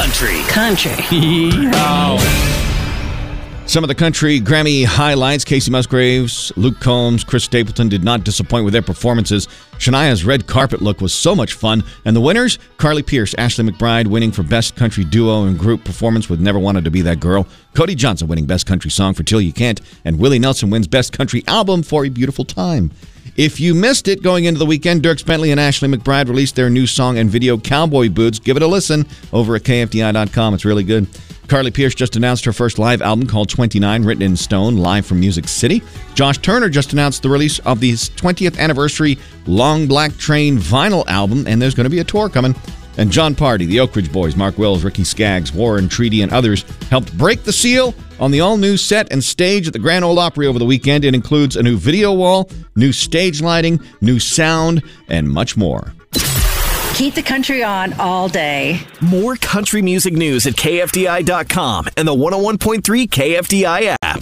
country. Country. Some of the country Grammy highlights Kacey Musgraves, Luke Combs, Chris Stapleton did not disappoint with their performances. Shania's red carpet look was so much fun. And the winners Carly Pearce, Ashley McBryde winning for Best Country Duo and Group Performance with Never Wanted to Be That Girl. Cody Johnson winning Best Country Song for Till You Can't. And Willie Nelson wins Best Country Album for A Beautiful Time. If you missed it going into the weekend, Dierks Bentley and Ashley McBryde released their new song and video, Cowboy Boots. Give it a listen over at KFDI.com. It's really good. Carly Pearce just announced her first live album called 29, written in stone, live from Music City. Josh Turner just announced the release of the 20th anniversary Long Black Train vinyl album, and there's going to be a tour coming. And Jon Pardi, the Oak Ridge Boys, Mark Wills, Ricky Skaggs, Warren Treaty, and others helped break the seal on the all new set and stage at the Grand Ole Opry over the weekend. It includes a new video wall, new stage lighting, new sound, and much more. Keep the country on all day. More country music news at KFDI.com and the 101.3 KFDI app.